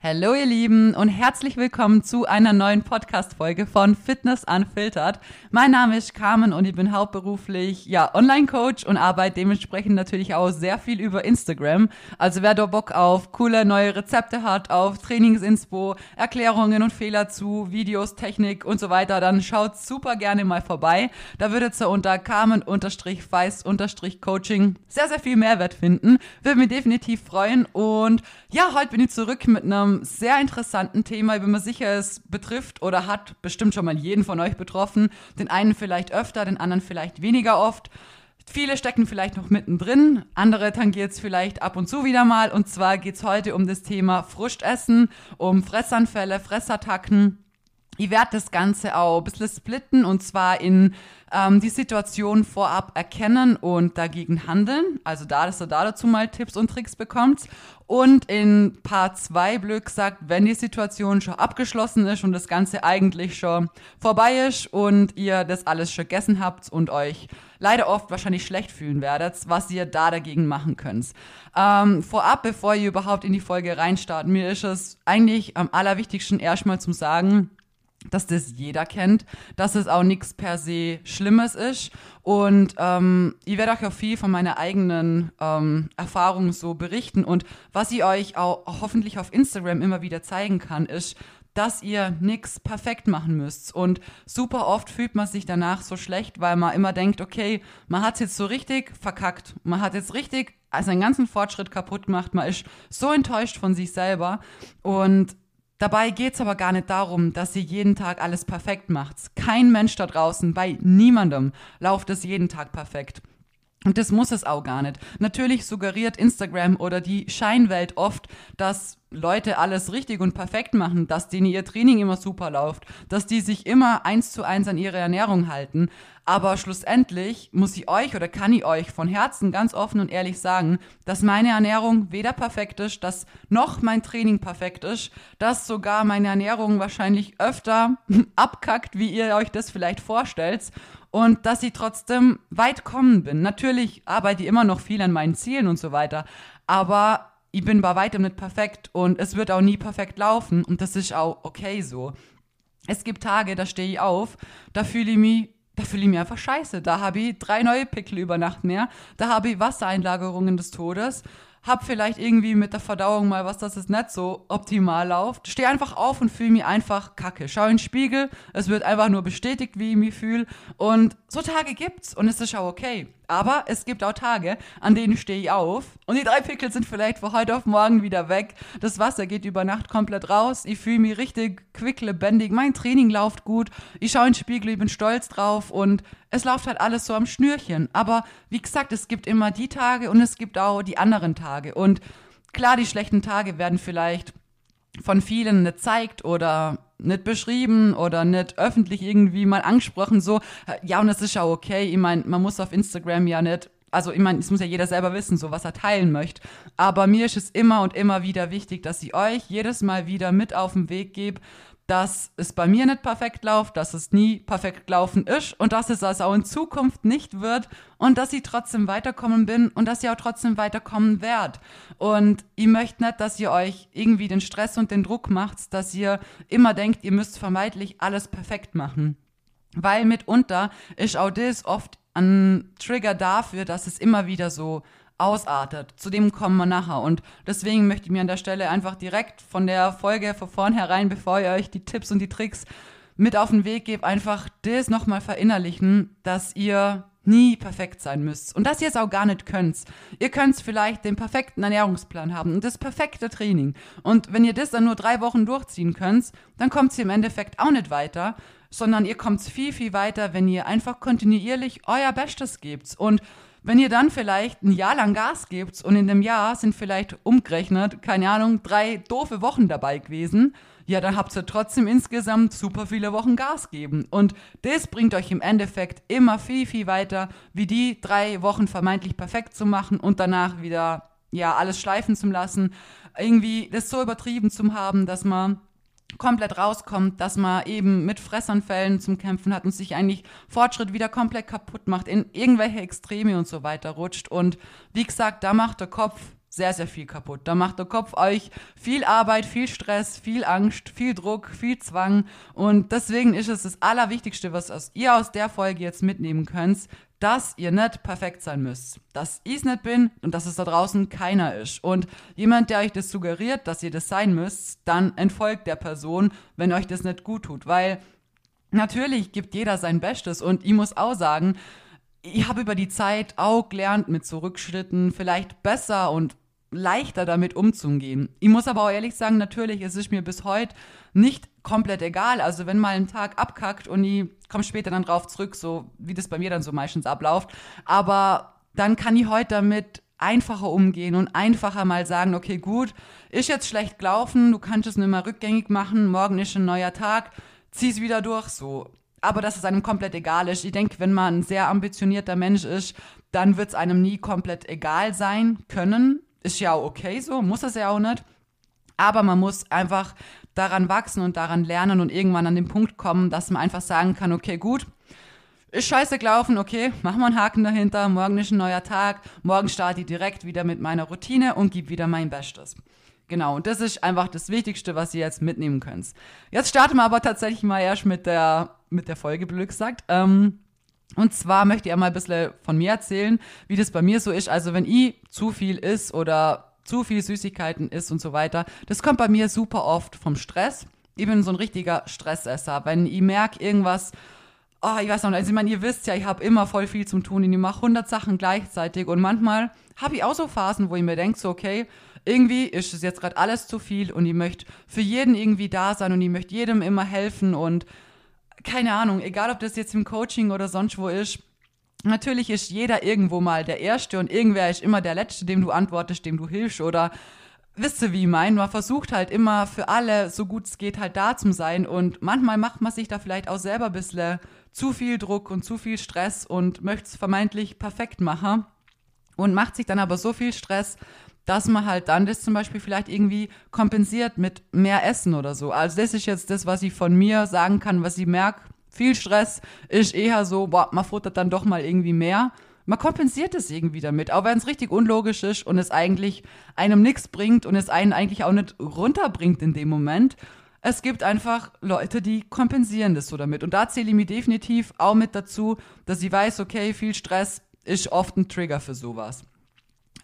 Hallo ihr Lieben und herzlich willkommen zu einer neuen Podcast-Folge von Fitness Unfiltered. Mein Name ist Carmen und ich bin hauptberuflich ja Online-Coach und arbeite dementsprechend natürlich auch sehr viel über Instagram. Also wer da Bock auf coole neue Rezepte hat, auf Trainingsinspo, Erklärungen und Fehler zu Videos, Technik und so weiter, dann schaut super gerne mal vorbei. Da würdet ihr unter Carmen-Feist-Coaching sehr, sehr viel Mehrwert finden. Würde mich definitiv freuen und ja, heute bin ich zurück mit einem einem sehr interessanten Thema. Ich bin mir sicher, es betrifft oder hat bestimmt schon mal jeden von euch betroffen. Den einen vielleicht öfter, den anderen vielleicht weniger oft. Viele stecken vielleicht noch mittendrin, andere tangiert es vielleicht ab und zu wieder mal. Und zwar geht es heute um das Thema Frustessen, um Fressanfälle, Fressattacken. Ich werde das Ganze auch ein bisschen splitten und zwar in ähm, die Situation vorab erkennen und dagegen handeln. Also da, dass ihr da dazu mal Tipps und Tricks bekommt. Und in Part 2 blöd gesagt, wenn die Situation schon abgeschlossen ist und das Ganze eigentlich schon vorbei ist und ihr das alles schon gegessen habt und euch leider oft wahrscheinlich schlecht fühlen werdet, was ihr da dagegen machen könnt. Ähm, vorab, bevor ihr überhaupt in die Folge reinstartet, mir ist es eigentlich am allerwichtigsten erstmal zum Sagen, dass das jeder kennt, dass es auch nichts per se Schlimmes ist. Und ähm, ich werde euch auch viel von meiner eigenen ähm, Erfahrung so berichten. Und was ich euch auch hoffentlich auf Instagram immer wieder zeigen kann, ist, dass ihr nichts perfekt machen müsst. Und super oft fühlt man sich danach so schlecht, weil man immer denkt, okay, man hat es jetzt so richtig verkackt. Man hat jetzt richtig seinen ganzen Fortschritt kaputt gemacht. Man ist so enttäuscht von sich selber. Und Dabei geht es aber gar nicht darum, dass ihr jeden Tag alles perfekt macht. Kein Mensch da draußen, bei niemandem, läuft es jeden Tag perfekt. Und das muss es auch gar nicht. Natürlich suggeriert Instagram oder die Scheinwelt oft, dass Leute alles richtig und perfekt machen, dass denen ihr Training immer super läuft, dass die sich immer eins zu eins an ihre Ernährung halten. Aber schlussendlich muss ich euch oder kann ich euch von Herzen ganz offen und ehrlich sagen, dass meine Ernährung weder perfekt ist, dass noch mein Training perfekt ist, dass sogar meine Ernährung wahrscheinlich öfter abkackt, wie ihr euch das vielleicht vorstellt und dass ich trotzdem weit kommen bin. Natürlich arbeite ich immer noch viel an meinen Zielen und so weiter, aber ich bin bei weitem nicht perfekt und es wird auch nie perfekt laufen und das ist auch okay so. Es gibt Tage, da stehe ich auf, da fühle ich mich da fühle ich mich einfach scheiße. Da habe ich drei neue Pickel über Nacht mehr. Da habe ich Wassereinlagerungen des Todes hab vielleicht irgendwie mit der Verdauung mal was, dass es nicht so optimal läuft. Steh einfach auf und fühle mich einfach kacke. Schau in den Spiegel, es wird einfach nur bestätigt, wie ich mich fühle. Und so Tage gibt's und es ist auch okay. Aber es gibt auch Tage, an denen stehe ich auf und die drei Pickel sind vielleicht von heute auf morgen wieder weg. Das Wasser geht über Nacht komplett raus. Ich fühle mich richtig quick, lebendig. Mein Training läuft gut. Ich schaue in den Spiegel, ich bin stolz drauf und es läuft halt alles so am Schnürchen. Aber wie gesagt, es gibt immer die Tage und es gibt auch die anderen Tage. Und klar, die schlechten Tage werden vielleicht von vielen nicht zeigt oder nicht beschrieben oder nicht öffentlich irgendwie mal angesprochen, so, ja, und das ist ja okay. Ich meine, man muss auf Instagram ja nicht also ich meine, es muss ja jeder selber wissen, so was er teilen möchte. Aber mir ist es immer und immer wieder wichtig, dass ich euch jedes Mal wieder mit auf den Weg gebe, dass es bei mir nicht perfekt läuft, dass es nie perfekt gelaufen ist und dass es das auch in Zukunft nicht wird und dass ich trotzdem weiterkommen bin und dass ihr auch trotzdem weiterkommen werdet. Und ich möchte nicht, dass ihr euch irgendwie den Stress und den Druck macht, dass ihr immer denkt, ihr müsst vermeintlich alles perfekt machen. Weil mitunter ist auch das oft ein Trigger dafür, dass es immer wieder so ausartet. Zu dem kommen wir nachher. Und deswegen möchte ich mir an der Stelle einfach direkt von der Folge von vornherein, bevor ihr euch die Tipps und die Tricks mit auf den Weg gebt, einfach das nochmal verinnerlichen, dass ihr nie perfekt sein müsst und dass ihr es auch gar nicht könnt. Ihr könnt vielleicht den perfekten Ernährungsplan haben und das perfekte Training. Und wenn ihr das dann nur drei Wochen durchziehen könnt, dann kommt ihr im Endeffekt auch nicht weiter, sondern ihr kommt viel, viel weiter, wenn ihr einfach kontinuierlich euer Bestes gebt. Und wenn ihr dann vielleicht ein Jahr lang Gas gebt und in dem Jahr sind vielleicht umgerechnet, keine Ahnung, drei doofe Wochen dabei gewesen, ja, dann habt ihr trotzdem insgesamt super viele Wochen Gas geben. Und das bringt euch im Endeffekt immer viel, viel weiter, wie die drei Wochen vermeintlich perfekt zu machen und danach wieder, ja, alles schleifen zu lassen. Irgendwie das so übertrieben zu haben, dass man komplett rauskommt, dass man eben mit Fressanfällen zum Kämpfen hat und sich eigentlich Fortschritt wieder komplett kaputt macht, in irgendwelche Extreme und so weiter rutscht. Und wie gesagt, da macht der Kopf sehr, sehr viel kaputt. Da macht der Kopf euch viel Arbeit, viel Stress, viel Angst, viel Druck, viel Zwang. Und deswegen ist es das Allerwichtigste, was ihr aus der Folge jetzt mitnehmen könnt, dass ihr nicht perfekt sein müsst. Dass ich nicht bin und dass es da draußen keiner ist. Und jemand, der euch das suggeriert, dass ihr das sein müsst, dann entfolgt der Person, wenn euch das nicht gut tut. Weil natürlich gibt jeder sein Bestes. Und ich muss auch sagen, ich habe über die Zeit auch gelernt, mit so vielleicht besser und leichter damit umzugehen. Ich muss aber auch ehrlich sagen, natürlich, es ist mir bis heute nicht komplett egal. Also wenn mal ein Tag abkackt und ich komme später dann drauf zurück, so wie das bei mir dann so meistens abläuft. Aber dann kann ich heute damit einfacher umgehen und einfacher mal sagen, okay, gut, ist jetzt schlecht gelaufen, du kannst es nicht mehr rückgängig machen, morgen ist ein neuer Tag, zieh's wieder durch, so. Aber dass es einem komplett egal ist. Ich denke, wenn man ein sehr ambitionierter Mensch ist, dann wird es einem nie komplett egal sein können. Ist ja auch okay so, muss es ja auch nicht. Aber man muss einfach daran wachsen und daran lernen und irgendwann an den Punkt kommen, dass man einfach sagen kann, okay, gut, ist scheiße gelaufen, okay, machen wir einen Haken dahinter, morgen ist ein neuer Tag, morgen starte ich direkt wieder mit meiner Routine und gebe wieder mein Bestes. Genau, und das ist einfach das Wichtigste, was ihr jetzt mitnehmen könnt. Jetzt starten wir aber tatsächlich mal erst mit der, mit der Folge, blöd gesagt. Ähm, und zwar möchte ich mal ein bisschen von mir erzählen, wie das bei mir so ist. Also wenn ich zu viel isst oder zu viel Süßigkeiten isst und so weiter, das kommt bei mir super oft vom Stress. Ich bin so ein richtiger Stressesser. Wenn ich merke, irgendwas oh, ich weiß noch nicht, also ich meine, ihr wisst ja, ich habe immer voll viel zum tun und ich mache 100 Sachen gleichzeitig und manchmal habe ich auch so Phasen, wo ich mir denke, so, okay, irgendwie ist es jetzt gerade alles zu viel und ich möchte für jeden irgendwie da sein und ich möchte jedem immer helfen und keine Ahnung, egal ob das jetzt im Coaching oder sonst wo ist, natürlich ist jeder irgendwo mal der Erste und irgendwer ist immer der Letzte, dem du antwortest, dem du hilfst oder wisst ihr, wie ich meine? Man versucht halt immer für alle, so gut es geht, halt da zu sein und manchmal macht man sich da vielleicht auch selber ein bisschen zu viel Druck und zu viel Stress und möchte es vermeintlich perfekt machen und macht sich dann aber so viel Stress, dass man halt dann das zum Beispiel vielleicht irgendwie kompensiert mit mehr Essen oder so. Also das ist jetzt das, was ich von mir sagen kann, was ich merke. Viel Stress ist eher so, boah, man futtert dann doch mal irgendwie mehr. Man kompensiert es irgendwie damit, auch wenn es richtig unlogisch ist und es eigentlich einem nichts bringt und es einen eigentlich auch nicht runterbringt in dem Moment. Es gibt einfach Leute, die kompensieren das so damit. Und da zähle ich mir definitiv auch mit dazu, dass ich weiß, okay, viel Stress ist oft ein Trigger für sowas.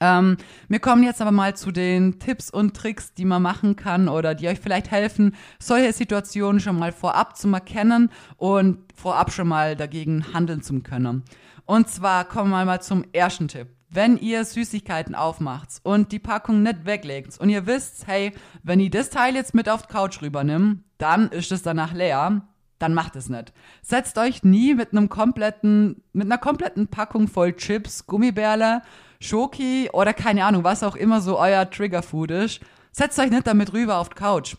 Ähm, wir kommen jetzt aber mal zu den Tipps und Tricks, die man machen kann oder die euch vielleicht helfen, solche Situationen schon mal vorab zu erkennen und vorab schon mal dagegen handeln zu können. Und zwar kommen wir mal zum ersten Tipp. Wenn ihr Süßigkeiten aufmacht und die Packung nicht weglegt und ihr wisst, hey, wenn ich das Teil jetzt mit auf die Couch rübernimm, dann ist es danach leer, dann macht es nicht. Setzt euch nie mit einem kompletten, mit einer kompletten Packung voll Chips, Gummibärle Schoki oder keine Ahnung, was auch immer so euer Triggerfood ist, setzt euch nicht damit rüber auf die Couch.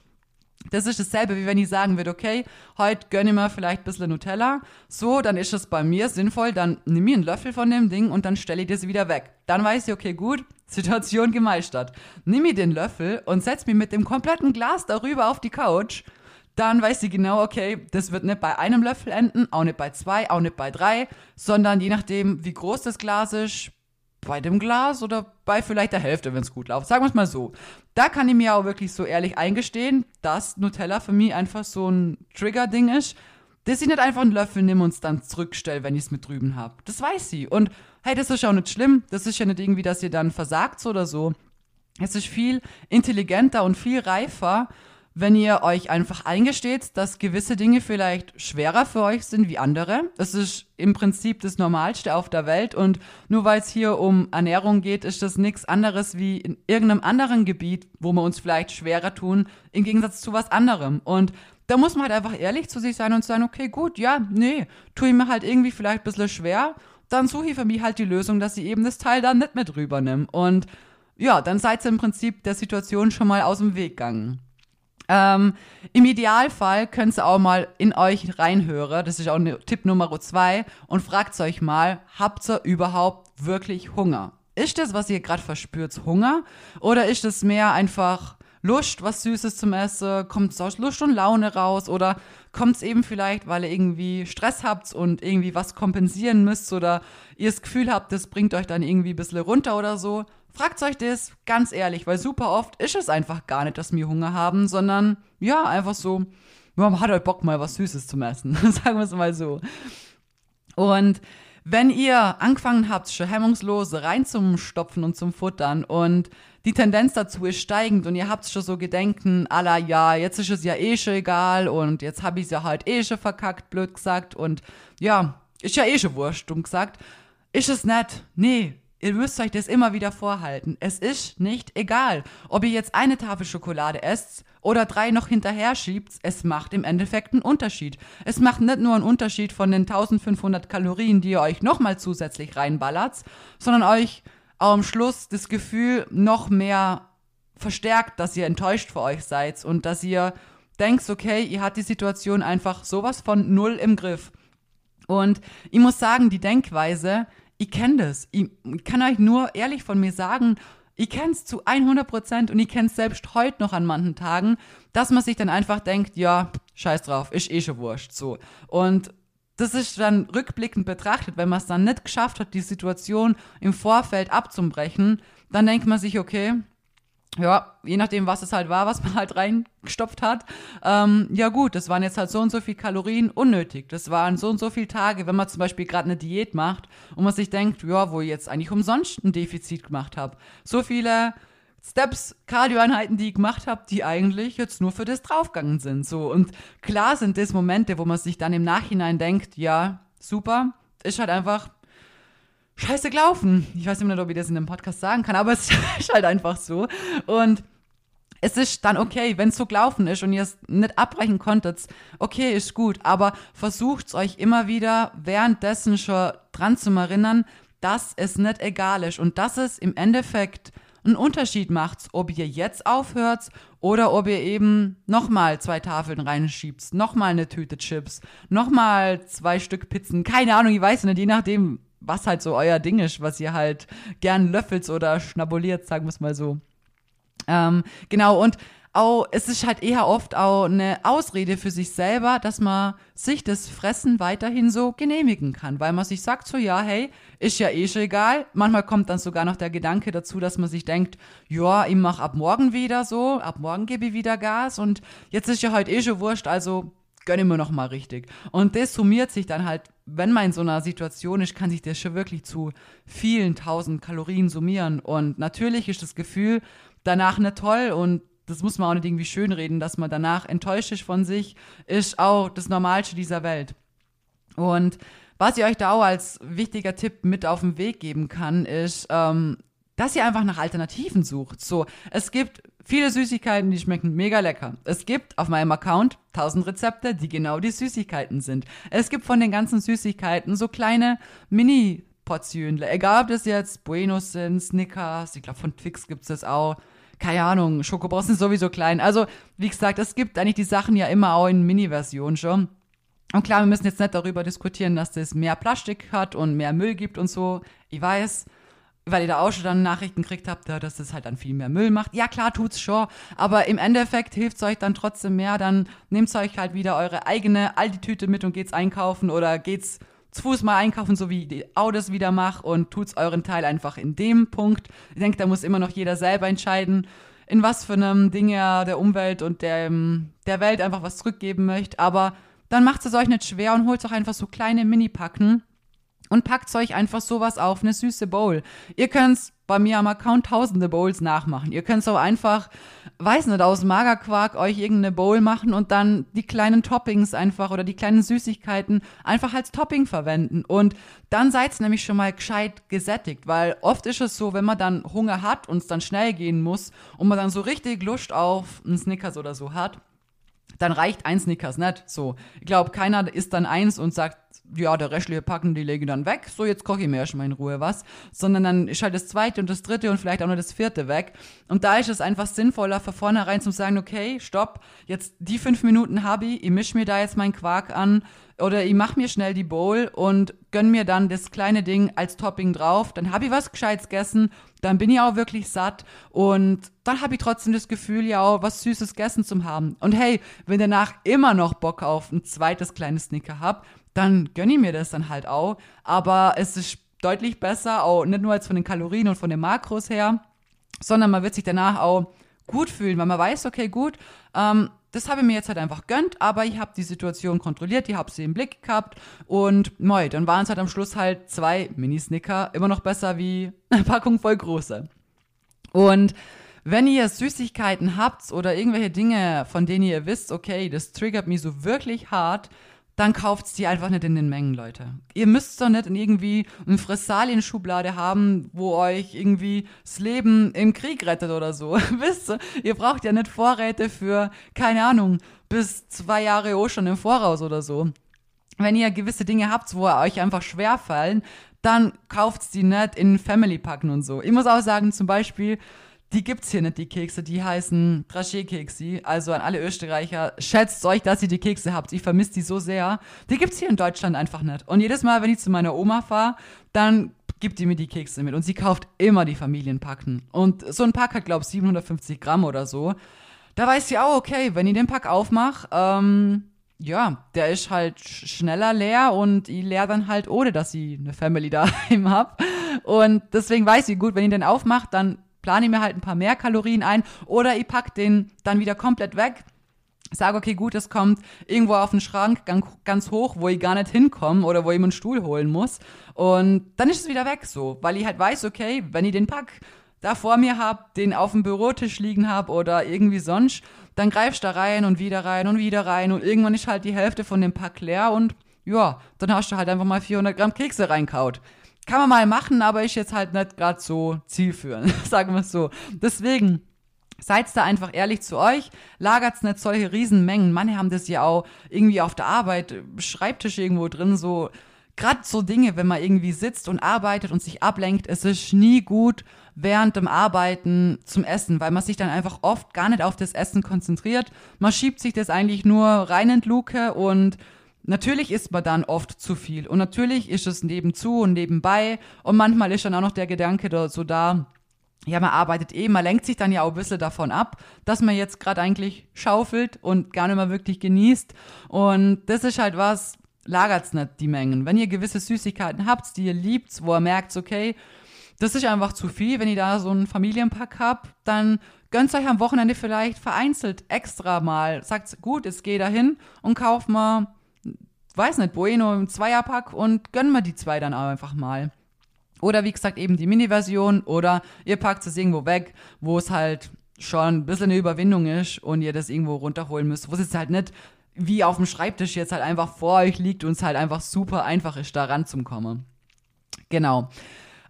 Das ist dasselbe, wie wenn ich sagen würde, okay, heute gönne ich mir vielleicht ein bisschen Nutella. So, dann ist es bei mir sinnvoll, dann nimm mir einen Löffel von dem Ding und dann stelle ich das wieder weg. Dann weiß ich, okay, gut, Situation gemeistert. Nimm mir den Löffel und setz mich mit dem kompletten Glas darüber auf die Couch. Dann weiß ich genau, okay, das wird nicht bei einem Löffel enden, auch nicht bei zwei, auch nicht bei drei, sondern je nachdem, wie groß das Glas ist, bei dem Glas oder bei vielleicht der Hälfte, wenn es gut läuft. Sagen wir es mal so. Da kann ich mir auch wirklich so ehrlich eingestehen, dass Nutella für mich einfach so ein Trigger-Ding ist, dass ich nicht einfach einen Löffel nehme und es dann zurückstelle, wenn ich es mit drüben habe. Das weiß sie. Und hey, das ist auch nicht schlimm. Das ist ja nicht irgendwie, dass ihr dann versagt oder so. Es ist viel intelligenter und viel reifer, wenn ihr euch einfach eingesteht, dass gewisse Dinge vielleicht schwerer für euch sind wie andere. Das ist im Prinzip das Normalste auf der Welt und nur weil es hier um Ernährung geht, ist das nichts anderes wie in irgendeinem anderen Gebiet, wo wir uns vielleicht schwerer tun, im Gegensatz zu was anderem. Und da muss man halt einfach ehrlich zu sich sein und sagen, okay, gut, ja, nee, tue ich mir halt irgendwie vielleicht ein bisschen schwer, dann suche ich für mich halt die Lösung, dass ich eben das Teil dann nicht mit rübernehme. Und ja, dann seid ihr im Prinzip der Situation schon mal aus dem Weg gegangen. Ähm, Im Idealfall könnt ihr auch mal in euch reinhören, das ist auch Tipp Nummer zwei, und fragt euch mal, habt ihr überhaupt wirklich Hunger? Ist das, was ihr gerade verspürt, Hunger? Oder ist es mehr einfach Lust, was Süßes zum Essen? Kommt aus Lust und Laune raus? Oder kommt es eben vielleicht, weil ihr irgendwie Stress habt und irgendwie was kompensieren müsst oder ihr das Gefühl habt, das bringt euch dann irgendwie ein bisschen runter oder so? Fragt euch das ganz ehrlich, weil super oft ist es einfach gar nicht, dass wir Hunger haben, sondern ja, einfach so, man hat halt Bock mal was Süßes zu essen, sagen wir es mal so. Und wenn ihr angefangen habt, schon hemmungslos reinzustopfen und zum Futtern und die Tendenz dazu ist steigend und ihr habt schon so Gedenken aller, ja, jetzt ist es ja eh schon egal und jetzt habe ich es ja halt eh schon verkackt, blöd gesagt und ja, ist ja eh schon wurscht, dumm gesagt, ist es nicht. Nee, Ihr müsst euch das immer wieder vorhalten. Es ist nicht egal, ob ihr jetzt eine Tafel Schokolade esst oder drei noch hinterher schiebt. Es macht im Endeffekt einen Unterschied. Es macht nicht nur einen Unterschied von den 1500 Kalorien, die ihr euch nochmal zusätzlich reinballert, sondern euch auch am Schluss das Gefühl noch mehr verstärkt, dass ihr enttäuscht vor euch seid und dass ihr denkt, okay, ihr habt die Situation einfach sowas von null im Griff. Und ich muss sagen, die Denkweise, ich kenne das. Ich kann euch nur ehrlich von mir sagen, ich kenne es zu 100 Prozent und ich kenne es selbst heute noch an manchen Tagen, dass man sich dann einfach denkt, ja, scheiß drauf, ist eh schon wurscht, so. Und das ist dann rückblickend betrachtet, wenn man es dann nicht geschafft hat, die Situation im Vorfeld abzubrechen, dann denkt man sich, okay, ja, je nachdem, was es halt war, was man halt reingestopft hat. Ähm, ja gut, das waren jetzt halt so und so viel Kalorien unnötig. Das waren so und so viele Tage, wenn man zum Beispiel gerade eine Diät macht und man sich denkt, ja, wo ich jetzt eigentlich umsonst ein Defizit gemacht habe. So viele Steps, Cardioeinheiten, die ich gemacht habe, die eigentlich jetzt nur für das draufgegangen sind. So und klar sind das Momente, wo man sich dann im Nachhinein denkt, ja, super, ist halt einfach scheiße gelaufen. Ich weiß nicht, ob ich das in einem Podcast sagen kann, aber es ist halt einfach so. Und es ist dann okay, wenn es so gelaufen ist und ihr es nicht abbrechen konntet, okay, ist gut, aber versucht euch immer wieder währenddessen schon dran zu erinnern, dass es nicht egal ist und dass es im Endeffekt einen Unterschied macht, ob ihr jetzt aufhört oder ob ihr eben nochmal zwei Tafeln reinschiebt, nochmal eine Tüte Chips, nochmal zwei Stück Pizzen, keine Ahnung, ich weiß nicht, je nachdem, was halt so euer Ding ist, was ihr halt gern löffelt oder schnabuliert, sagen wir es mal so. Ähm, genau, und auch, es ist halt eher oft auch eine Ausrede für sich selber, dass man sich das Fressen weiterhin so genehmigen kann, weil man sich sagt so, ja, hey, ist ja eh schon egal. Manchmal kommt dann sogar noch der Gedanke dazu, dass man sich denkt, ja, ich mach ab morgen wieder so, ab morgen gebe ich wieder Gas und jetzt ist ja heute eh schon wurscht, also gönne mir noch mal richtig. Und das summiert sich dann halt, wenn man in so einer Situation ist, kann sich das schon wirklich zu vielen tausend Kalorien summieren. Und natürlich ist das Gefühl danach nicht toll und das muss man auch nicht irgendwie schönreden, dass man danach enttäuscht ist von sich, ist auch das Normalste dieser Welt. Und was ich euch da auch als wichtiger Tipp mit auf den Weg geben kann, ist, ähm, dass ihr einfach nach Alternativen sucht. So, es gibt viele Süßigkeiten, die schmecken mega lecker. Es gibt auf meinem Account 1000 Rezepte, die genau die Süßigkeiten sind. Es gibt von den ganzen Süßigkeiten so kleine Mini Portionen, egal ob das jetzt Buenos sind, Snickers, ich glaube von Twix gibt es das auch, keine Ahnung, Schokobons sind sowieso klein. Also, wie gesagt, es gibt eigentlich die Sachen ja immer auch in Mini-Version schon. Und klar, wir müssen jetzt nicht darüber diskutieren, dass das mehr Plastik hat und mehr Müll gibt und so. Ich weiß, weil ihr da auch schon dann Nachrichten gekriegt habt, dass das halt dann viel mehr Müll macht. Ja, klar, tut's schon. Aber im Endeffekt hilft's euch dann trotzdem mehr. Dann nehmt euch halt wieder eure eigene Aldi-Tüte mit und geht's einkaufen oder geht's zu Fuß mal einkaufen, so wie die Autos wieder macht und tut's euren Teil einfach in dem Punkt. Ich denke, da muss immer noch jeder selber entscheiden, in was für einem Ding er der Umwelt und der, der Welt einfach was zurückgeben möchte. Aber dann macht es euch nicht schwer und holt auch einfach so kleine Mini-Packen und packt euch einfach sowas auf, eine süße Bowl. Ihr könnt's bei mir am Account tausende Bowls nachmachen. Ihr könnt auch einfach, weiß nicht, aus Magerquark euch irgendeine Bowl machen und dann die kleinen Toppings einfach oder die kleinen Süßigkeiten einfach als Topping verwenden. Und dann seid's nämlich schon mal gescheit gesättigt, weil oft ist es so, wenn man dann Hunger hat und es dann schnell gehen muss und man dann so richtig Lust auf einen Snickers oder so hat, dann reicht ein Snickers nicht. So, ich glaube, keiner isst dann eins und sagt, ja, der restliche Packen, die lege ich dann weg. So, jetzt koche ich mir erstmal in Ruhe was. Sondern dann ist halt das zweite und das dritte und vielleicht auch noch das vierte weg. Und da ist es einfach sinnvoller, von vornherein zu sagen, okay, stopp, jetzt die fünf Minuten habe ich, ich mische mir da jetzt meinen Quark an oder ich mache mir schnell die Bowl und gönn mir dann das kleine Ding als Topping drauf. Dann habe ich was Gescheites gegessen, dann bin ich auch wirklich satt und dann habe ich trotzdem das Gefühl, ja auch was Süßes gegessen zu haben. Und hey, wenn danach immer noch Bock auf ein zweites kleines Snicker hab, dann gönne ich mir das dann halt auch. Aber es ist deutlich besser, auch nicht nur als von den Kalorien und von den Makros her, sondern man wird sich danach auch gut fühlen, weil man weiß, okay, gut, ähm, das habe ich mir jetzt halt einfach gönnt, aber ich habe die Situation kontrolliert, ich habe sie im Blick gehabt und moi, dann waren es halt am Schluss halt zwei Mini-Snicker, immer noch besser wie eine Packung voll große. Und wenn ihr Süßigkeiten habt oder irgendwelche Dinge, von denen ihr wisst, okay, das triggert mich so wirklich hart, dann kauft die einfach nicht in den Mengen, Leute. Ihr müsst doch nicht in irgendwie eine Fressalien-Schublade haben, wo euch irgendwie das Leben im Krieg rettet oder so. Wisst ihr? Ihr braucht ja nicht Vorräte für, keine Ahnung, bis zwei Jahre auch schon im Voraus oder so. Wenn ihr gewisse Dinge habt, wo euch einfach schwer fallen, dann kauft die nicht in Family-Packen und so. Ich muss auch sagen, zum Beispiel, die gibt's hier nicht, die Kekse. Die heißen Draché-Keksi. Also an alle Österreicher, schätzt euch, dass ihr die Kekse habt. Ich vermisse die so sehr. Die gibt's hier in Deutschland einfach nicht. Und jedes Mal, wenn ich zu meiner Oma fahre, dann gibt die mir die Kekse mit. Und sie kauft immer die Familienpacken. Und so ein Pack hat, glaube ich, 750 Gramm oder so. Da weiß sie auch, okay, wenn ich den Pack aufmache, ähm, ja, der ist halt schneller leer und ich leer dann halt, ohne dass ich eine Family daheim hab. Und deswegen weiß ich gut, wenn ich den aufmache, dann plane mir halt ein paar mehr Kalorien ein oder ich packe den dann wieder komplett weg. Sage, okay, gut, es kommt irgendwo auf den Schrank ganz, ganz hoch, wo ich gar nicht hinkomme oder wo ich mir einen Stuhl holen muss. Und dann ist es wieder weg so, weil ich halt weiß, okay, wenn ich den Pack da vor mir habe, den auf dem Bürotisch liegen habe oder irgendwie sonst, dann greifst du da rein und wieder rein und wieder rein und irgendwann ist halt die Hälfte von dem Pack leer und ja, dann hast du halt einfach mal 400 Gramm Kekse reinkaut. Kann man mal machen, aber ist jetzt halt nicht gerade so zielführend, sagen wir es so. Deswegen, Seid da einfach ehrlich zu euch, lagert's nicht solche Riesenmengen. Manche haben das ja auch irgendwie auf der Arbeit, Schreibtisch irgendwo drin, so gerade so Dinge, wenn man irgendwie sitzt und arbeitet und sich ablenkt, es ist nie gut während dem Arbeiten zum Essen, weil man sich dann einfach oft gar nicht auf das Essen konzentriert. Man schiebt sich das eigentlich nur rein in Luke und Natürlich isst man dann oft zu viel und natürlich ist es nebenzu und nebenbei und manchmal ist dann auch noch der Gedanke da, so da, ja, man arbeitet eh, man lenkt sich dann ja auch ein bisschen davon ab, dass man jetzt gerade eigentlich schaufelt und gar nicht mehr wirklich genießt und das ist halt was, lagert's nicht die Mengen. Wenn ihr gewisse Süßigkeiten habt, die ihr liebt, wo ihr merkt, okay, das ist einfach zu viel, wenn ihr da so einen Familienpack habt, dann gönnt euch am Wochenende vielleicht vereinzelt extra mal. Sagt, gut, es geht dahin und kauft mal weiß nicht, Bueno im Zweierpack und gönnen wir die zwei dann einfach mal. Oder wie gesagt, eben die Mini-Version oder ihr packt es irgendwo weg, wo es halt schon ein bisschen eine Überwindung ist und ihr das irgendwo runterholen müsst, wo es jetzt halt nicht wie auf dem Schreibtisch jetzt halt einfach vor euch liegt und es halt einfach super einfach ist, da ranzukommen. Genau.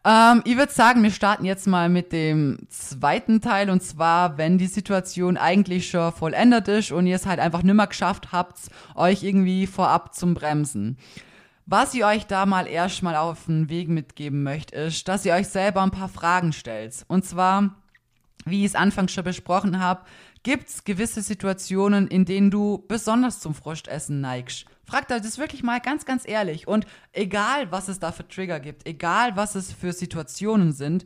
Ähm, ich würde sagen, wir starten jetzt mal mit dem zweiten Teil und zwar, wenn die Situation eigentlich schon vollendet ist und ihr es halt einfach nimmer geschafft habt, euch irgendwie vorab zum Bremsen. Was ihr euch da mal erstmal auf den Weg mitgeben möchte, ist, dass ihr euch selber ein paar Fragen stellt. Und zwar, wie ich es anfangs schon besprochen habe, gibt es gewisse Situationen, in denen du besonders zum Frustessen neigst. Fragt euch das wirklich mal ganz, ganz ehrlich. Und egal, was es da für Trigger gibt, egal, was es für Situationen sind,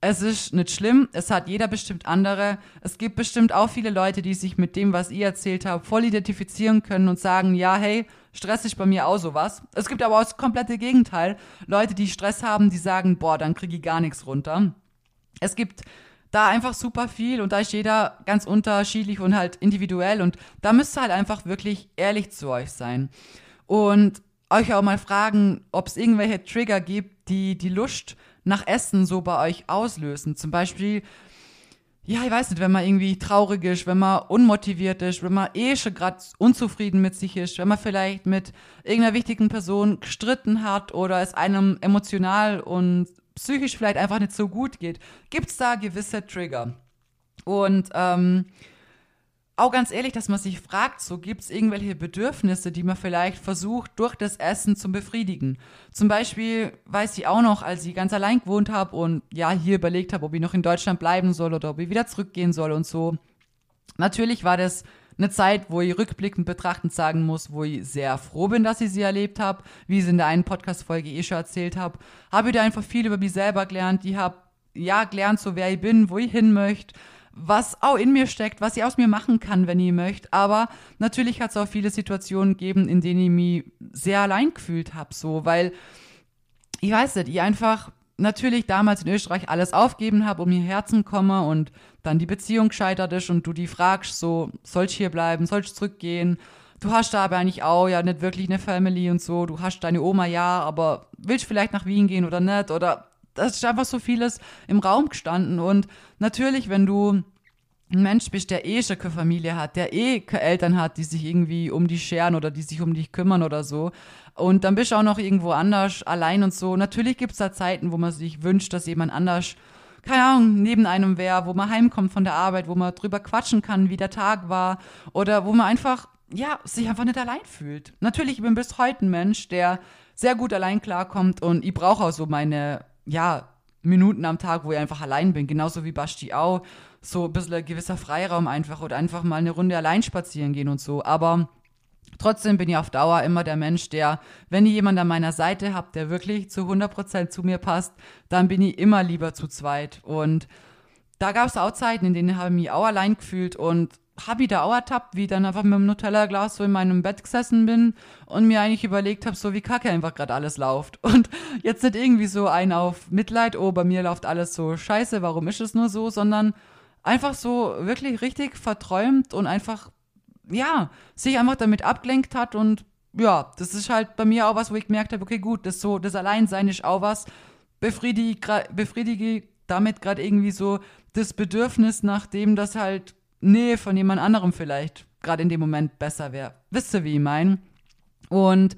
es ist nicht schlimm, es hat jeder bestimmt andere. Es gibt bestimmt auch viele Leute, die sich mit dem, was ihr erzählt habt, voll identifizieren können und sagen, ja, hey, Stress ist bei mir auch sowas. Es gibt aber auch das komplette Gegenteil. Leute, die Stress haben, die sagen, boah, dann kriege ich gar nichts runter. Es gibt da einfach super viel und da ist jeder ganz unterschiedlich und halt individuell und da müsst ihr halt einfach wirklich ehrlich zu euch sein und euch auch mal fragen, ob es irgendwelche Trigger gibt, die die Lust nach Essen so bei euch auslösen. Zum Beispiel, ja, ich weiß nicht, wenn man irgendwie traurig ist, wenn man unmotiviert ist, wenn man eh schon gerade unzufrieden mit sich ist, wenn man vielleicht mit irgendeiner wichtigen Person gestritten hat oder es einem emotional und psychisch vielleicht einfach nicht so gut geht, gibt es da gewisse Trigger. Und ähm, auch ganz ehrlich, dass man sich fragt, so gibt es irgendwelche Bedürfnisse, die man vielleicht versucht, durch das Essen zu befriedigen. Zum Beispiel weiß ich auch noch, als ich ganz allein gewohnt habe und ja, hier überlegt habe, ob ich noch in Deutschland bleiben soll oder ob ich wieder zurückgehen soll und so. Natürlich war das eine Zeit, wo ich rückblickend betrachtend sagen muss, wo ich sehr froh bin, dass ich sie erlebt habe, wie ich es in der einen Podcast-Folge eh schon erzählt habe. Habe ich da einfach viel über mich selber gelernt. Ich habe ja gelernt, so wer ich bin, wo ich hin möchte, was auch in mir steckt, was ich aus mir machen kann, wenn ich möchte. Aber natürlich hat es auch viele Situationen gegeben, in denen ich mich sehr allein gefühlt habe, so, weil ich weiß nicht, ich einfach natürlich damals in Österreich alles aufgeben habe, um hierher zu kommen und dann die Beziehung gescheitert ist und du die fragst, so, soll ich hier bleiben, soll ich zurückgehen? Du hast da aber eigentlich auch ja nicht wirklich eine Family und so, du hast deine Oma ja, aber willst vielleicht nach Wien gehen oder nicht? Oder das ist einfach so vieles im Raum gestanden und natürlich, wenn du ein Mensch bist, der eh schon keine Familie hat, der eh keine Eltern hat, die sich irgendwie um dich scheren oder die sich um dich kümmern oder so. Und dann bist du auch noch irgendwo anders allein und so. Natürlich gibt es da Zeiten, wo man sich wünscht, dass jemand anders, keine Ahnung, neben einem wäre, wo man heimkommt von der Arbeit, wo man drüber quatschen kann, wie der Tag war. Oder wo man einfach, ja, sich einfach nicht allein fühlt. Natürlich, ich bin bis heute ein Mensch, der sehr gut allein klarkommt und ich brauche auch so meine, ja, Minuten am Tag, wo ich einfach allein bin. Genauso wie Basti auch so ein bisschen ein gewisser Freiraum einfach oder einfach mal eine Runde allein spazieren gehen und so. Aber trotzdem bin ich auf Dauer immer der Mensch, der, wenn ich jemanden an meiner Seite habe, der wirklich zu 100% zu mir passt, dann bin ich immer lieber zu zweit. Und da gab es auch Zeiten, in denen habe ich mich auch allein gefühlt und habe ich da auch ertappt, wie ich dann einfach mit dem Nutella-Glas so in meinem Bett gesessen bin und mir eigentlich überlegt habe, so wie kacke einfach gerade alles läuft. Und jetzt nicht irgendwie so ein auf Mitleid, oh, bei mir läuft alles so scheiße, warum ist es nur so, sondern einfach so wirklich richtig verträumt und einfach, ja, sich einfach damit abgelenkt hat und ja, das ist halt bei mir auch was, wo ich gemerkt habe, okay, gut, das so, das Alleinsein ist auch was, befriedige, befriedige damit gerade irgendwie so das Bedürfnis nach dem, dass halt Nähe von jemand anderem vielleicht gerade in dem Moment besser wäre. Wisst ihr, wie ich meine? Und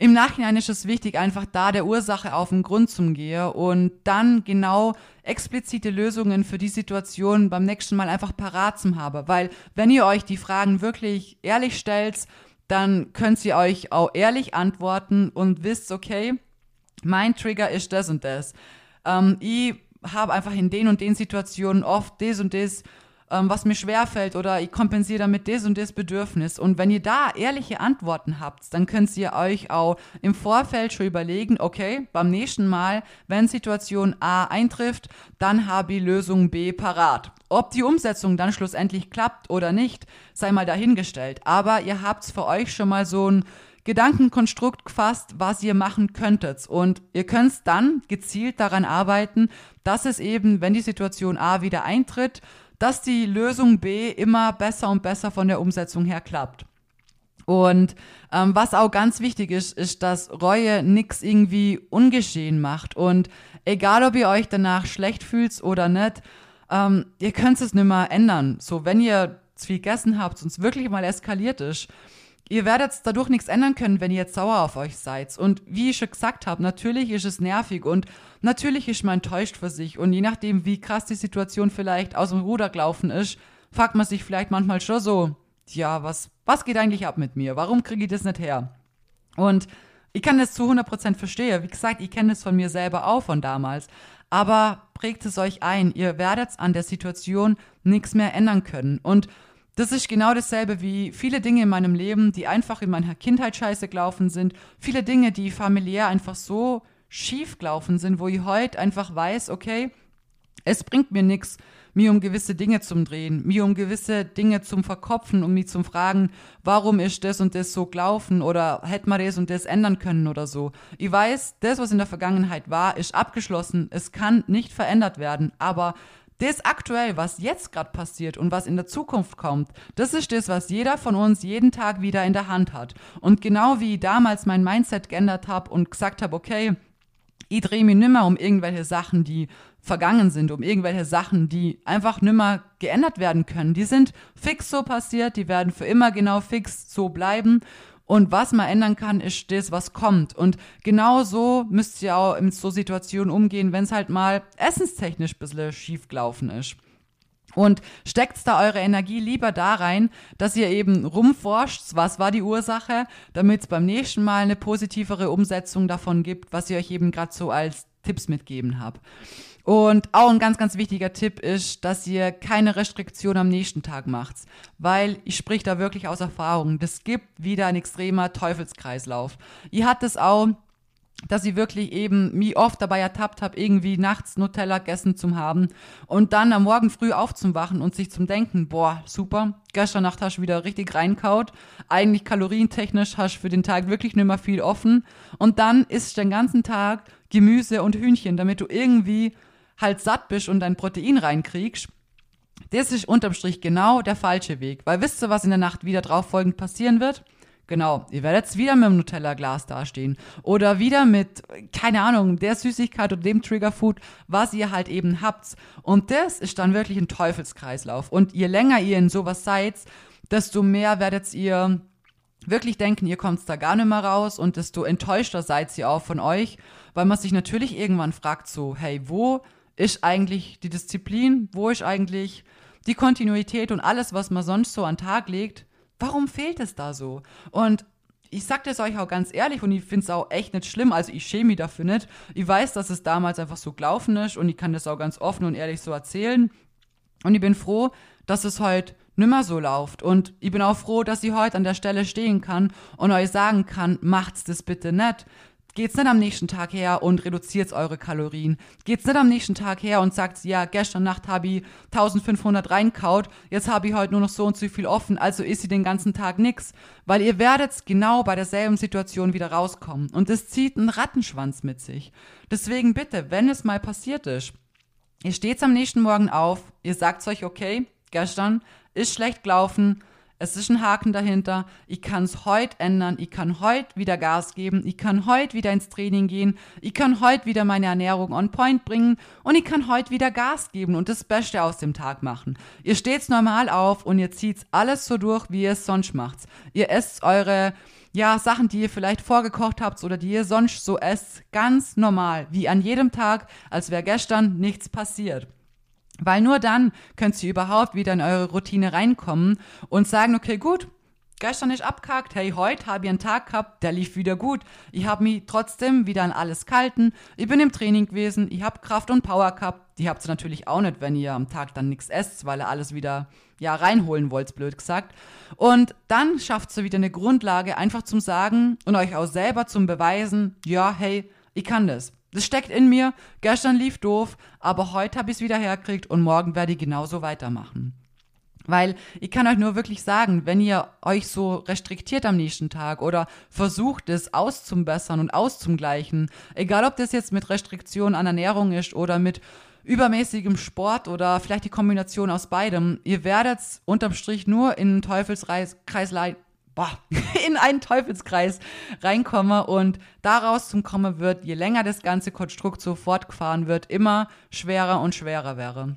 im Nachhinein ist es wichtig, einfach da der Ursache auf den Grund zu gehen und dann genau explizite Lösungen für die Situation beim nächsten Mal einfach parat zu haben. Weil wenn ihr euch die Fragen wirklich ehrlich stellt, dann könnt ihr euch auch ehrlich antworten und wisst, okay, mein Trigger ist das und das. Ähm, ich habe einfach in den und den Situationen oft das und das ähm, was mir schwerfällt oder ich kompensiere damit das und das Bedürfnis. Und wenn ihr da ehrliche Antworten habt, dann könnt ihr euch auch im Vorfeld schon überlegen, okay, beim nächsten Mal, wenn Situation A eintrifft, dann habe ich Lösung B parat. Ob die Umsetzung dann schlussendlich klappt oder nicht, sei mal dahingestellt. Aber ihr habt für euch schon mal so ein Gedankenkonstrukt gefasst, was ihr machen könntet. Und ihr könnt dann gezielt daran arbeiten, dass es eben, wenn die Situation A wieder eintritt, dass die Lösung B immer besser und besser von der Umsetzung her klappt. Und ähm, was auch ganz wichtig ist, ist, dass Reue nichts irgendwie ungeschehen macht. Und egal, ob ihr euch danach schlecht fühlt oder nicht, ähm, ihr könnt es nicht mehr ändern. So, wenn ihr zu viel gegessen habt und es wirklich mal eskaliert ist, ihr werdet dadurch nichts ändern können, wenn ihr jetzt sauer auf euch seid. Und wie ich schon gesagt habe, natürlich ist es nervig und natürlich ist man enttäuscht für sich. Und je nachdem, wie krass die Situation vielleicht aus dem Ruder gelaufen ist, fragt man sich vielleicht manchmal schon so, ja, was, was geht eigentlich ab mit mir? Warum kriege ich das nicht her? Und ich kann das zu 100% verstehen. Wie gesagt, ich kenne das von mir selber auch von damals. Aber prägt es euch ein. Ihr werdet an der Situation nichts mehr ändern können. Und das ist genau dasselbe wie viele Dinge in meinem Leben, die einfach in meiner Kindheit scheiße gelaufen sind. Viele Dinge, die familiär einfach so schief gelaufen sind, wo ich heute einfach weiß, okay, es bringt mir nichts, mir um gewisse Dinge zum Drehen, mir um gewisse Dinge zum Verkopfen, um mich zum Fragen, warum ist das und das so gelaufen oder hätte man das und das ändern können oder so. Ich weiß, das, was in der Vergangenheit war, ist abgeschlossen. Es kann nicht verändert werden, aber das aktuell, was jetzt gerade passiert und was in der Zukunft kommt, das ist das, was jeder von uns jeden Tag wieder in der Hand hat. Und genau wie ich damals mein Mindset geändert habe und gesagt habe, okay, ich drehe mich nimmer um irgendwelche Sachen, die vergangen sind, um irgendwelche Sachen, die einfach nimmer geändert werden können. Die sind fix so passiert, die werden für immer genau fix so bleiben. Und was man ändern kann, ist das, was kommt. Und genau so müsst ihr auch in so Situationen umgehen, wenn es halt mal essenstechnisch ein bisschen schief gelaufen ist. Und steckt da eure Energie lieber da rein, dass ihr eben rumforscht, was war die Ursache, damit es beim nächsten Mal eine positivere Umsetzung davon gibt, was ich euch eben gerade so als Tipps mitgeben habe. Und auch ein ganz, ganz wichtiger Tipp ist, dass ihr keine Restriktion am nächsten Tag macht, weil ich sprich da wirklich aus Erfahrung. Das gibt wieder ein extremer Teufelskreislauf. Ihr habt es auch dass ich wirklich eben mich oft dabei ertappt habe, irgendwie nachts Nutella gegessen zu haben und dann am Morgen früh aufzuwachen und sich zum Denken, boah, super, gestern Nacht hast du wieder richtig reinkaut, eigentlich kalorientechnisch hast du für den Tag wirklich nicht mehr viel offen und dann ist den ganzen Tag Gemüse und Hühnchen, damit du irgendwie halt satt bist und dein Protein reinkriegst, das ist unterm Strich genau der falsche Weg. Weil wisst ihr, was in der Nacht wieder drauf folgend passieren wird? Genau, ihr werdet wieder mit dem Nutella-Glas dastehen. Oder wieder mit, keine Ahnung, der Süßigkeit oder dem Triggerfood, was ihr halt eben habt. Und das ist dann wirklich ein Teufelskreislauf. Und je länger ihr in sowas seid, desto mehr werdet ihr wirklich denken, ihr kommt da gar nicht mehr raus und desto enttäuschter seid ihr auch von euch, weil man sich natürlich irgendwann fragt so, hey, wo ist eigentlich die Disziplin, wo ist eigentlich die Kontinuität und alles, was man sonst so an Tag legt, warum fehlt es da so? Und ich sag das euch auch ganz ehrlich und ich finde es auch echt nicht schlimm, also ich schäme mich dafür nicht. Ich weiß, dass es damals einfach so gelaufen ist und ich kann das auch ganz offen und ehrlich so erzählen. Und ich bin froh, dass es heute nimmer so läuft. Und ich bin auch froh, dass ich heute an der Stelle stehen kann und euch sagen kann, macht's das bitte nicht geht's nicht am nächsten Tag her und reduziert eure Kalorien. Geht's nicht am nächsten Tag her und sagt, ja, gestern Nacht habe ich 1500 reinkaut, jetzt habe ich heute nur noch so und so viel offen, also isst ihr den ganzen Tag nix. Weil ihr werdet genau bei derselben Situation wieder rauskommen. Und das zieht einen Rattenschwanz mit sich. Deswegen bitte, wenn es mal passiert ist, ihr steht am nächsten Morgen auf, ihr sagt euch, okay, gestern ist schlecht gelaufen, es ist ein Haken dahinter. Ich kann es heute ändern. Ich kann heute wieder Gas geben. Ich kann heute wieder ins Training gehen. Ich kann heute wieder meine Ernährung on point bringen. Und ich kann heute wieder Gas geben und das Beste aus dem Tag machen. Ihr steht's normal auf und ihr zieht's alles so durch, wie ihr es sonst macht. Ihr esst eure ja, Sachen, die ihr vielleicht vorgekocht habt oder die ihr sonst so esst, ganz normal, wie an jedem Tag, als wäre gestern nichts passiert. Weil nur dann könnt ihr überhaupt wieder in eure Routine reinkommen und sagen, okay, gut, gestern ist abkackt, hey, heute habe ich einen Tag gehabt, der lief wieder gut. Ich habe mich trotzdem wieder an alles gehalten. Ich bin im Training gewesen, ich habe Kraft und Power gehabt. Die habt ihr natürlich auch nicht, wenn ihr am Tag dann nichts esst, weil ihr alles wieder ja reinholen wollt, blöd gesagt. Und dann schafft ihr wieder eine Grundlage, einfach zum Sagen und euch auch selber zum Beweisen, ja, hey, ich kann das. Das steckt in mir. Gestern lief doof, aber heute habe ich es wieder herkriegt und morgen werde ich genauso weitermachen. Weil ich kann euch nur wirklich sagen, wenn ihr euch so restriktiert am nächsten Tag oder versucht es auszubessern und auszugleichen, egal ob das jetzt mit Restriktionen an Ernährung ist oder mit übermäßigem Sport oder vielleicht die Kombination aus beidem, ihr werdet unterm Strich nur in einen Teufelskreis in einen Teufelskreis reinkomme und daraus zum Kommen wird, je länger das ganze Konstrukt so fortgefahren wird, immer schwerer und schwerer wäre.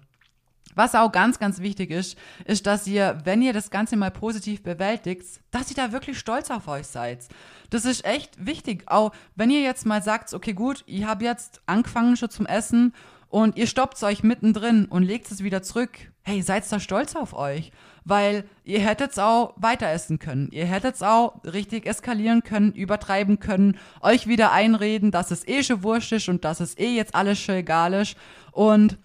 Was auch ganz, ganz wichtig ist, ist, dass ihr, wenn ihr das Ganze mal positiv bewältigt, dass ihr da wirklich stolz auf euch seid. Das ist echt wichtig. Auch wenn ihr jetzt mal sagt, okay, gut, ich habe jetzt angefangen schon zum Essen und ihr stoppt es euch mittendrin und legt es wieder zurück. Hey, seid da stolz auf euch weil ihr hättet auch weiter essen können. Ihr hättet auch richtig eskalieren können, übertreiben können, euch wieder einreden, dass es eh schon wurscht ist und dass es eh jetzt alles schon egal ist. Und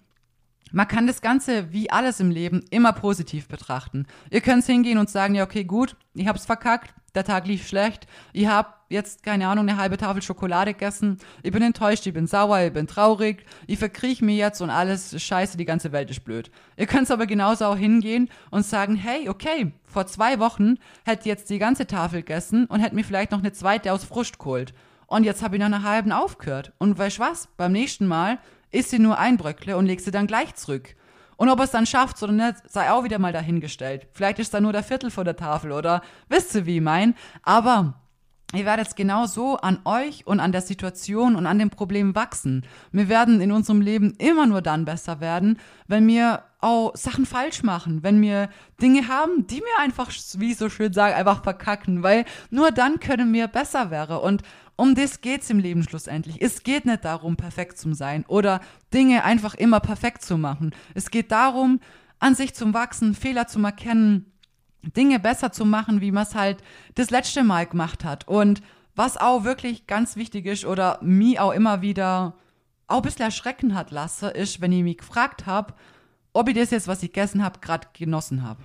man kann das Ganze, wie alles im Leben, immer positiv betrachten. Ihr könnt hingehen und sagen, ja, okay, gut, ich hab's verkackt, der Tag lief schlecht, ich hab jetzt, keine Ahnung, eine halbe Tafel Schokolade gegessen, ich bin enttäuscht, ich bin sauer, ich bin traurig, ich verkriech mir jetzt und alles scheiße, die ganze Welt ist blöd. Ihr könnt aber genauso auch hingehen und sagen, hey, okay, vor zwei Wochen hätte jetzt die ganze Tafel gegessen und hätte mir vielleicht noch eine zweite aus Frust geholt. Und jetzt habe ich nach einer halben aufgehört. Und weißt was? Beim nächsten Mal isst sie nur ein Bröckle und legt sie dann gleich zurück. Und ob es dann schafft oder nicht, sei auch wieder mal dahingestellt. Vielleicht ist da nur der Viertel vor der Tafel oder wisst ihr, wie ich mein. Aber ihr werdet genau so an euch und an der Situation und an dem Problem wachsen. Wir werden in unserem Leben immer nur dann besser werden, wenn wir auch Sachen falsch machen, wenn wir Dinge haben, die wir einfach, wie ich so schön sage, einfach verkacken, weil nur dann können wir besser werden. Und um das geht's im Leben schlussendlich. Es geht nicht darum, perfekt zu sein oder Dinge einfach immer perfekt zu machen. Es geht darum, an sich zu wachsen, Fehler zu erkennen, Dinge besser zu machen, wie man es halt das letzte Mal gemacht hat. Und was auch wirklich ganz wichtig ist oder mich auch immer wieder auch ein bisschen erschrecken hat lasse, ist, wenn ich mich gefragt habe, ob ich das jetzt, was ich gegessen habe, gerade genossen habe.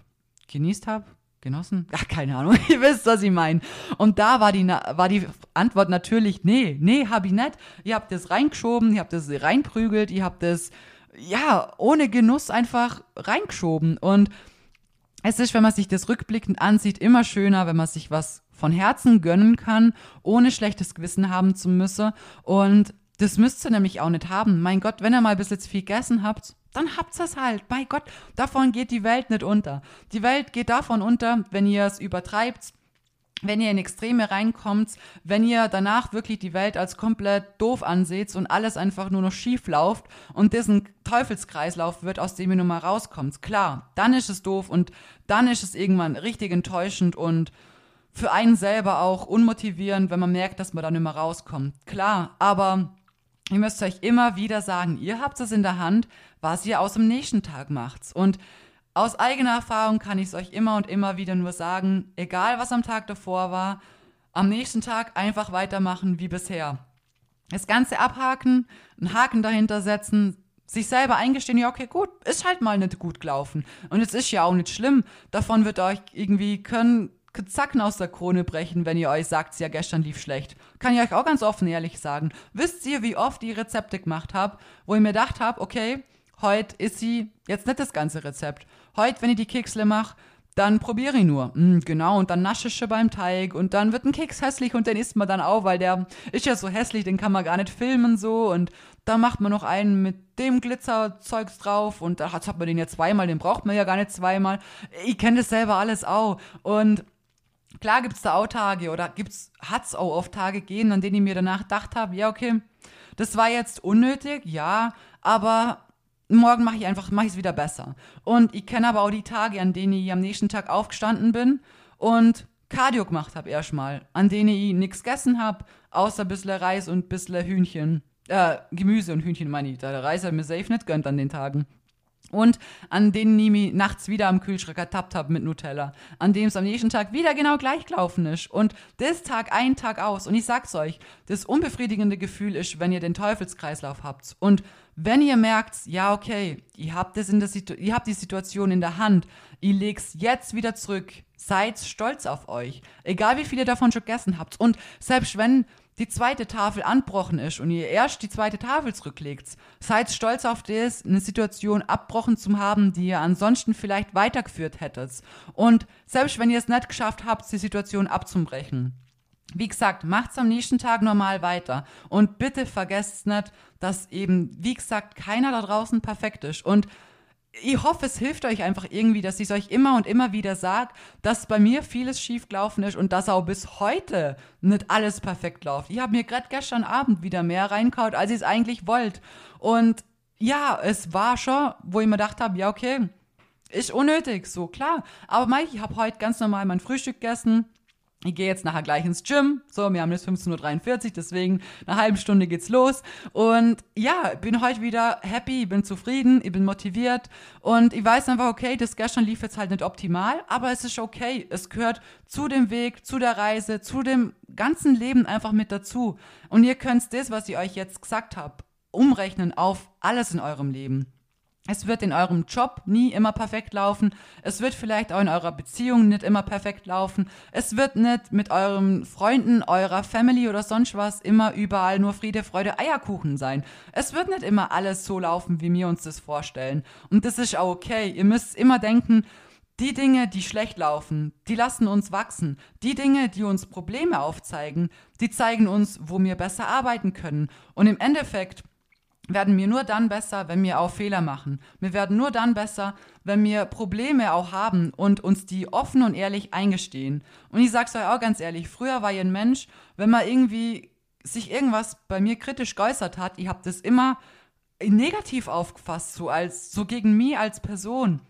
Genießt habe? Genossen? Ach, keine Ahnung. Ihr wisst, was ich meine. Und da war die, war die Antwort natürlich, nee, nee, hab ich nicht. Ihr habt das reingeschoben, ihr habt das reinprügelt, ihr habt das, ja, ohne Genuss einfach reingeschoben. Und es ist, wenn man sich das rückblickend ansieht, immer schöner, wenn man sich was von Herzen gönnen kann, ohne schlechtes Gewissen haben zu müssen. Und das müsst ihr nämlich auch nicht haben. Mein Gott, wenn ihr mal bis jetzt viel gegessen habt, dann habt ihr es halt. Mein Gott, davon geht die Welt nicht unter. Die Welt geht davon unter, wenn ihr es übertreibt, wenn ihr in Extreme reinkommt, wenn ihr danach wirklich die Welt als komplett doof anseht und alles einfach nur noch schief läuft und diesen Teufelskreislauf wird, aus dem ihr nun mal rauskommt. Klar, dann ist es doof und dann ist es irgendwann richtig enttäuschend und für einen selber auch unmotivierend, wenn man merkt, dass man da nicht mehr rauskommt. Klar, aber ihr müsst euch immer wieder sagen, ihr habt es in der Hand, was ihr aus dem nächsten Tag macht. Und aus eigener Erfahrung kann ich es euch immer und immer wieder nur sagen, egal was am Tag davor war, am nächsten Tag einfach weitermachen wie bisher. Das Ganze abhaken, einen Haken dahinter setzen, sich selber eingestehen, ja, okay, gut, ist halt mal nicht gut gelaufen. Und es ist ja auch nicht schlimm. Davon wird euch irgendwie können Zacken aus der Krone brechen, wenn ihr euch sagt, ja, gestern lief schlecht. Kann ich euch auch ganz offen ehrlich sagen. Wisst ihr, wie oft ich Rezepte gemacht habe, wo ich mir gedacht habe, okay, heute ist sie jetzt nicht das ganze Rezept. Heute, wenn ich die Keksle mache, dann probiere ich nur. Mm, genau, und dann nasche ich schon beim Teig und dann wird ein Keks hässlich und den isst man dann auch, weil der ist ja so hässlich, den kann man gar nicht filmen so und dann macht man noch einen mit dem Glitzerzeugs drauf und da hat man den ja zweimal, den braucht man ja gar nicht zweimal. Ich kenne das selber alles auch und klar gibt es da auch Tage oder gibt's, hat's auch oft Tage gehen, an denen ich mir danach gedacht habe, ja okay, das war jetzt unnötig, ja, aber morgen mache ich einfach, mache ich es wieder besser. Und ich kenne aber auch die Tage, an denen ich am nächsten Tag aufgestanden bin und Cardio gemacht habe erstmal, an denen ich nichts gegessen habe, außer ein bisschen Reis und ein bisschen Hühnchen. Äh, Gemüse und Hühnchen meine ich. Der Reis hat mir safe nicht gönnt an den Tagen. Und an denen mich nachts wieder am Kühlschrank ertappt habe mit Nutella. An dem es am nächsten Tag wieder genau gleich gelaufen ist. Und das Tag ein, Tag aus. Und ich sag's euch, das unbefriedigende Gefühl ist, wenn ihr den Teufelskreislauf habt. Und wenn ihr merkt, ja, okay, ihr habt, das in der Situ ihr habt die Situation in der Hand, ihr legt's jetzt wieder zurück, seid stolz auf euch. Egal wie viel ihr davon schon gegessen habt. Und selbst wenn die zweite Tafel anbrochen ist und ihr erst die zweite Tafel zurücklegt, seid stolz auf das, eine Situation abbrochen zu haben, die ihr ansonsten vielleicht weitergeführt hättet. Und selbst wenn ihr es nicht geschafft habt, die Situation abzubrechen, wie gesagt, macht's am nächsten Tag normal weiter. Und bitte vergesst nicht, dass eben, wie gesagt, keiner da draußen perfekt ist. Und ich hoffe, es hilft euch einfach irgendwie, dass ich es euch immer und immer wieder sage, dass bei mir vieles schief gelaufen ist und dass auch bis heute nicht alles perfekt läuft. Ich habe mir gerade gestern Abend wieder mehr reinkaut, als ich es eigentlich wollte. Und ja, es war schon, wo ich mir gedacht habe, ja, okay, ist unnötig, so klar. Aber Mike, ich habe heute ganz normal mein Frühstück gegessen ich gehe jetzt nachher gleich ins Gym. So, wir haben jetzt 15.43 Uhr, deswegen eine halbe Stunde geht's los. Und ja, bin heute wieder happy, bin zufrieden, ich bin motiviert. Und ich weiß einfach, okay, das gestern lief jetzt halt nicht optimal, aber es ist okay. Es gehört zu dem Weg, zu der Reise, zu dem ganzen Leben einfach mit dazu. Und ihr könnt das, was ich euch jetzt gesagt habe, umrechnen auf alles in eurem Leben. Es wird in eurem Job nie immer perfekt laufen. Es wird vielleicht auch in eurer Beziehung nicht immer perfekt laufen. Es wird nicht mit euren Freunden, eurer Family oder sonst was immer überall nur Friede, Freude, Eierkuchen sein. Es wird nicht immer alles so laufen, wie wir uns das vorstellen. Und das ist auch okay. Ihr müsst immer denken, die Dinge, die schlecht laufen, die lassen uns wachsen. Die Dinge, die uns Probleme aufzeigen, die zeigen uns, wo wir besser arbeiten können. Und im Endeffekt werden wir nur dann besser, wenn wir auch Fehler machen. Wir werden nur dann besser, wenn wir Probleme auch haben und uns die offen und ehrlich eingestehen. Und ich sag's euch auch ganz ehrlich, früher war ich ein Mensch, wenn man irgendwie sich irgendwas bei mir kritisch geäußert hat, ich habe das immer negativ aufgefasst, so als so gegen mich als Person.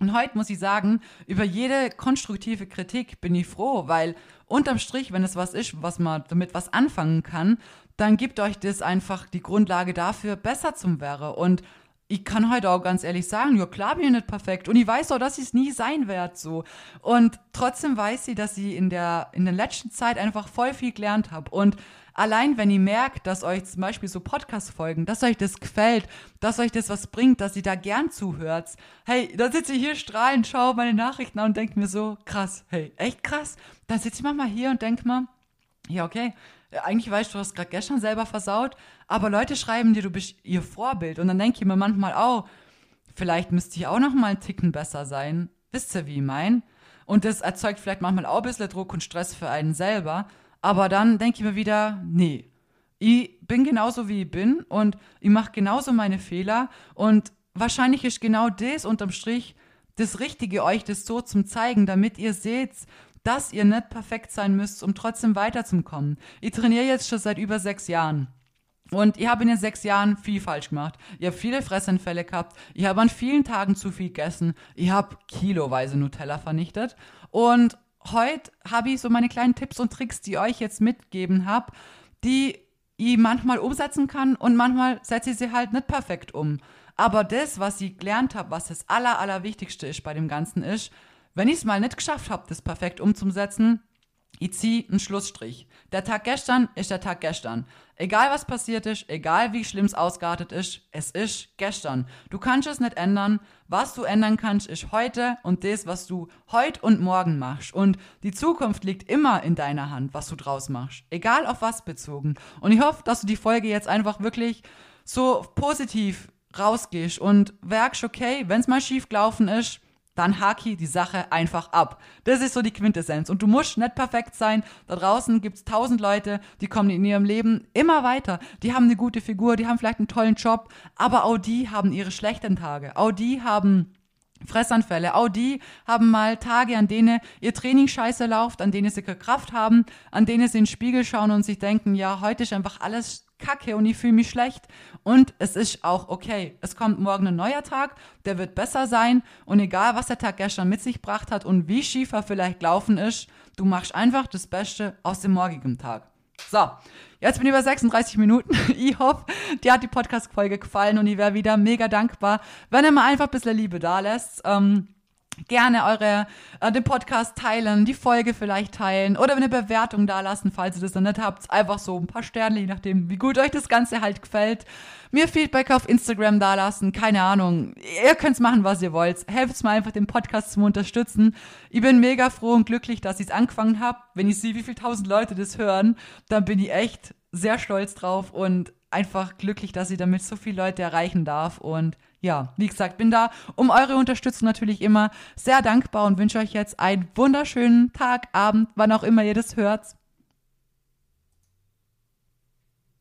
Und heute muss ich sagen, über jede konstruktive Kritik bin ich froh, weil unterm Strich, wenn es was ist, was man damit was anfangen kann, dann gibt euch das einfach die Grundlage dafür, besser zum wäre. Und ich kann heute auch ganz ehrlich sagen, ja klar bin ich nicht perfekt und ich weiß auch, dass ich es nie sein werde so. Und trotzdem weiß sie, dass sie in der in der letzten Zeit einfach voll viel gelernt habe und allein wenn ihr merkt, dass euch zum Beispiel so Podcast folgen, dass euch das gefällt, dass euch das was bringt, dass ihr da gern zuhört, hey, da sitze ich hier strahlend, schaue meine Nachrichten an und denke mir so krass, hey, echt krass. Dann sitze ich manchmal hier und denke mal, ja okay, eigentlich weißt du, du hast gerade gestern selber versaut, aber Leute schreiben dir, du bist ihr Vorbild. Und dann denke ich mir manchmal, oh, vielleicht müsste ich auch noch mal einen Ticken besser sein. Wisst ihr, wie ich mein? Und das erzeugt vielleicht manchmal auch ein bisschen Druck und Stress für einen selber. Aber dann denke ich mir wieder, nee, Ich bin genauso wie ich bin und ich mache genauso meine Fehler und wahrscheinlich ist genau das unterm Strich das Richtige, euch das so zum zeigen, damit ihr seht, dass ihr nicht perfekt sein müsst, um trotzdem weiterzukommen. Ich trainiere jetzt schon seit über sechs Jahren. Und ich habe in den sechs Jahren viel falsch gemacht. Ich habe viele Fressanfälle gehabt. Ich habe an vielen Tagen zu viel gegessen. Ich habe kiloweise Nutella vernichtet. Und heute habe ich so meine kleinen Tipps und Tricks, die ich euch jetzt mitgeben habe, die ich manchmal umsetzen kann und manchmal setze ich sie halt nicht perfekt um. Aber das, was ich gelernt habe, was das Aller, Allerwichtigste ist bei dem Ganzen ist, wenn ich es mal nicht geschafft habe, das perfekt umzusetzen, ich ziehe einen Schlussstrich. Der Tag gestern ist der Tag gestern. Egal was passiert ist, egal wie schlimm es ausgeartet ist, es ist gestern. Du kannst es nicht ändern. Was du ändern kannst, ist heute und das, was du heute und morgen machst. Und die Zukunft liegt immer in deiner Hand, was du draus machst. Egal auf was bezogen. Und ich hoffe, dass du die Folge jetzt einfach wirklich so positiv rausgehst und merkst, okay, wenn es mal schief gelaufen ist, dann haki die Sache einfach ab. Das ist so die Quintessenz. Und du musst nicht perfekt sein. Da draußen gibt es tausend Leute, die kommen in ihrem Leben immer weiter. Die haben eine gute Figur, die haben vielleicht einen tollen Job, aber auch die haben ihre schlechten Tage. Auch die haben Fressanfälle. Auch die haben mal Tage, an denen ihr Training scheiße läuft, an denen sie keine Kraft haben, an denen sie in den Spiegel schauen und sich denken, ja, heute ist einfach alles kacke und ich fühle mich schlecht. Und es ist auch okay. Es kommt morgen ein neuer Tag, der wird besser sein. Und egal, was der Tag gestern mit sich gebracht hat und wie schief er vielleicht gelaufen ist, du machst einfach das Beste aus dem morgigen Tag. So, jetzt bin ich über 36 Minuten. Ich hoffe, dir hat die Podcast-Folge gefallen und ich wäre wieder mega dankbar, wenn ihr mal einfach ein bisschen Liebe da lässt. Ähm, gerne eure äh, den Podcast teilen, die Folge vielleicht teilen oder eine Bewertung da lassen, falls ihr das noch nicht habt. Einfach so ein paar Sterne, je nachdem, wie gut euch das Ganze halt gefällt. Mir Feedback auf Instagram da lassen, keine Ahnung. Ihr könnt's machen, was ihr wollt. Helft mir einfach, den Podcast zu unterstützen. Ich bin mega froh und glücklich, dass ich es angefangen habe. Wenn ich sehe, wie viele tausend Leute das hören, dann bin ich echt sehr stolz drauf und einfach glücklich, dass ich damit so viele Leute erreichen darf und ja, wie gesagt, bin da um eure Unterstützung natürlich immer sehr dankbar und wünsche euch jetzt einen wunderschönen Tag, Abend, wann auch immer ihr das hört.